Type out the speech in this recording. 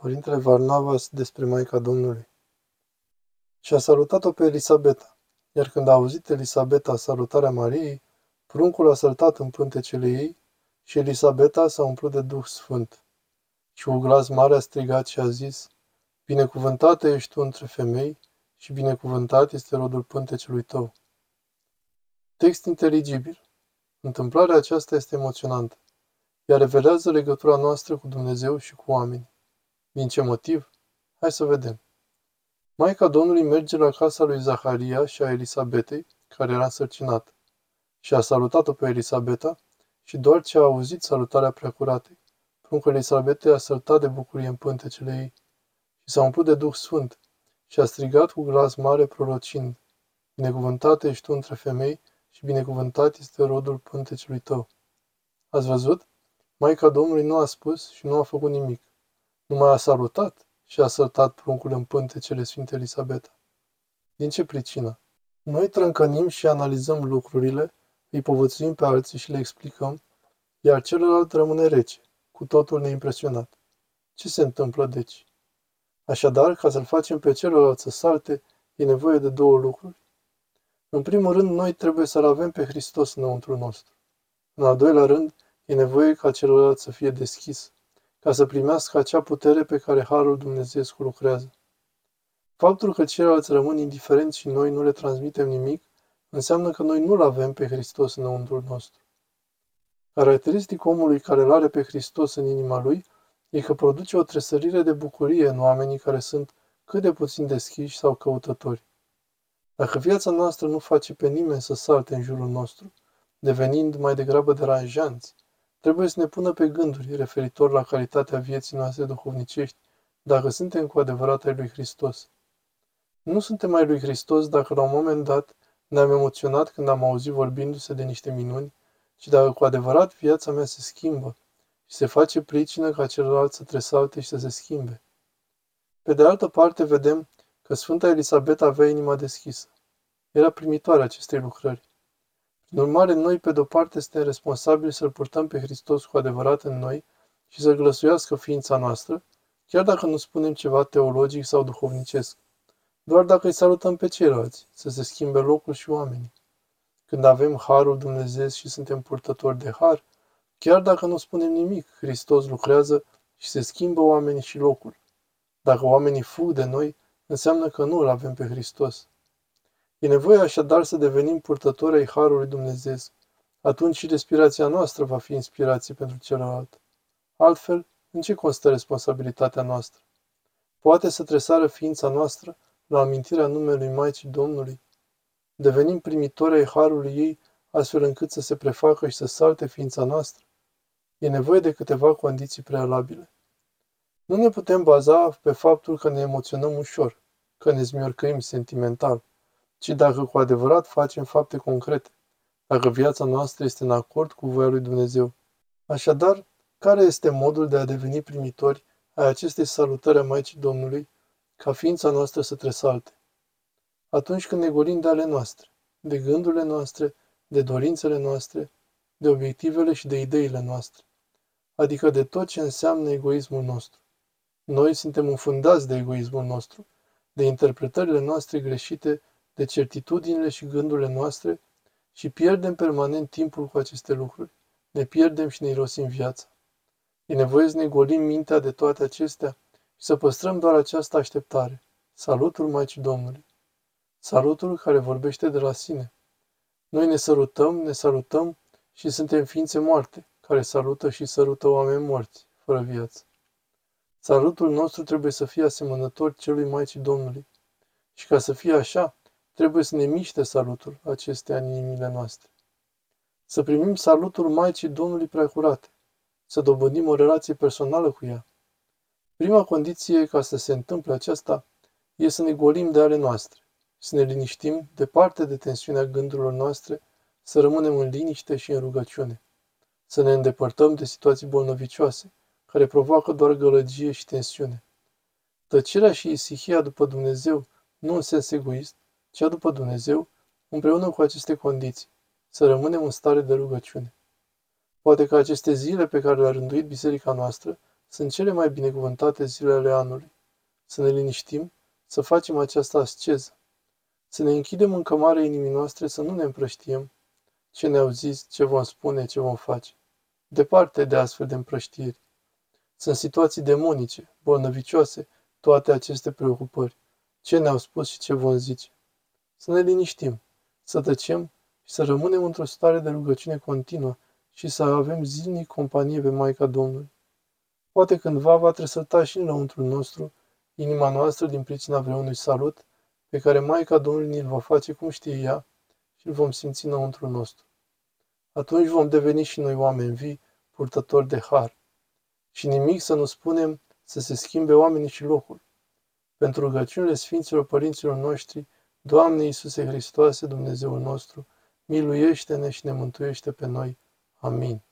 Părintele Varnavas despre Maica Domnului. Și a salutat-o pe Elisabeta, iar când a auzit Elisabeta salutarea Mariei, pruncul a săltat în pântecele ei și Elisabeta s-a umplut de Duh Sfânt. Și cu glas mare a strigat și a zis, Binecuvântată ești tu între femei și binecuvântat este rodul pântecelui tău. Text inteligibil. Întâmplarea aceasta este emoționantă. Ea revelează legătura noastră cu Dumnezeu și cu oamenii. Din ce motiv? Hai să vedem. Maica Domnului merge la casa lui Zaharia și a Elisabetei, care era însărcinată, și a salutat-o pe Elisabeta și doar ce a auzit salutarea preacuratei. Pruncul Elisabetei a săltat de bucurie în pântecele ei și s-a umplut de Duh Sfânt și a strigat cu glas mare prorocind, Binecuvântată ești tu între femei și binecuvântat este rodul pântecelui tău. Ați văzut? Maica Domnului nu a spus și nu a făcut nimic. Numai a salutat și a săltat pruncul în pântecele Sfinte Elisabeta. Din ce pricină? Noi trâncănim și analizăm lucrurile, îi povățuim pe alții și le explicăm, iar celălalt rămâne rece, cu totul neimpresionat. Ce se întâmplă deci? Așadar, ca să-l facem pe celălalt să salte, e nevoie de două lucruri. În primul rând, noi trebuie să-L avem pe Hristos înăuntru nostru. În al doilea rând, e nevoie ca celălalt să fie deschis, ca să primească acea putere pe care Harul Dumnezeu lucrează. Faptul că ceilalți rămân indiferenți și noi nu le transmitem nimic, înseamnă că noi nu-L avem pe Hristos înăuntru nostru. Caracteristic omului care îl are pe Hristos în inima lui e că produce o tresărire de bucurie în oamenii care sunt cât de puțin deschiși sau căutători. Dacă viața noastră nu face pe nimeni să salte în jurul nostru, devenind mai degrabă deranjanți, trebuie să ne pună pe gânduri referitor la calitatea vieții noastre duhovnicești, dacă suntem cu adevărat ai lui Hristos. Nu suntem ai lui Hristos dacă la un moment dat ne-am emoționat când am auzit vorbindu-se de niște minuni, ci dacă cu adevărat viața mea se schimbă și se face pricină ca celălalt să tresalte și să se schimbe. Pe de altă parte, vedem că Sfânta Elisabeta avea inima deschisă. Era primitoare acestei lucrări. Prin urmare, noi, pe de-o parte, suntem responsabili să-L purtăm pe Hristos cu adevărat în noi și să glăsuiască ființa noastră, chiar dacă nu spunem ceva teologic sau duhovnicesc, doar dacă îi salutăm pe ceilalți, să se schimbe locul și oamenii. Când avem harul Dumnezeu și suntem purtători de har, chiar dacă nu spunem nimic, Hristos lucrează și se schimbă oamenii și locul. Dacă oamenii fug de noi, înseamnă că nu îl avem pe Hristos. E nevoie așadar să devenim purtători ai Harului Dumnezeu. Atunci și respirația noastră va fi inspirație pentru celălalt. Altfel, în ce constă responsabilitatea noastră? Poate să tresară ființa noastră la amintirea numelui Maicii Domnului? Devenim primitori ai Harului ei, astfel încât să se prefacă și să salte ființa noastră? E nevoie de câteva condiții prealabile. Nu ne putem baza pe faptul că ne emoționăm ușor, că ne zmiorcăim sentimental, ci dacă cu adevărat facem fapte concrete, dacă viața noastră este în acord cu voia lui Dumnezeu. Așadar, care este modul de a deveni primitori ai acestei salutări a Maicii Domnului, ca ființa noastră să tresalte? Atunci când ne golim de ale noastre, de gândurile noastre, de dorințele noastre, de obiectivele și de ideile noastre, adică de tot ce înseamnă egoismul nostru. Noi suntem înfundați de egoismul nostru, de interpretările noastre greșite, de certitudinile și gândurile noastre și pierdem permanent timpul cu aceste lucruri. Ne pierdem și ne irosim viața. E nevoie să ne golim mintea de toate acestea și să păstrăm doar această așteptare. Salutul Maicii Domnului. Salutul care vorbește de la sine. Noi ne sărutăm, ne salutăm și suntem ființe moarte, care salută și sărută oameni morți, fără viață. Salutul nostru trebuie să fie asemănător celui Maicii Domnului. Și ca să fie așa, trebuie să ne miște salutul acestea în inimile noastre. Să primim salutul Maicii Domnului Preacurate, să dobândim o relație personală cu ea. Prima condiție ca să se întâmple aceasta e să ne golim de ale noastre, să ne liniștim departe de tensiunea gândurilor noastre, să rămânem în liniște și în rugăciune, să ne îndepărtăm de situații bolnovicioase, care provoacă doar gălăgie și tensiune. Tăcerea și isihia după Dumnezeu, nu în sens egoist, cea după Dumnezeu, împreună cu aceste condiții, să rămânem în stare de rugăciune. Poate că aceste zile pe care le-a rânduit biserica noastră sunt cele mai binecuvântate zile ale anului. Să ne liniștim, să facem această asceză. Să ne închidem în cămare inimii noastre, să nu ne împrăștiem ce ne-au zis, ce vom spune, ce vom face. Departe de astfel de împrăștieri. Sunt situații demonice, bolnăvicioase, toate aceste preocupări. Ce ne-au spus și ce vom zice. Să ne liniștim, să tăcem și să rămânem într-o stare de rugăciune continuă și să avem zilnic companie pe Maica Domnului. Poate cândva va tresăta și înăuntru nostru inima noastră din pricina vreunui salut pe care Maica Domnului ni-l va face cum știe ea și îl vom simți înăuntru nostru. Atunci vom deveni și noi oameni vii, purtători de har. Și nimic să nu spunem să se schimbe oamenii și locul. Pentru rugăciunile Sfinților Părinților noștri, Doamne Iisuse Hristoase, Dumnezeul nostru, miluiește-ne și ne mântuiește pe noi. Amin.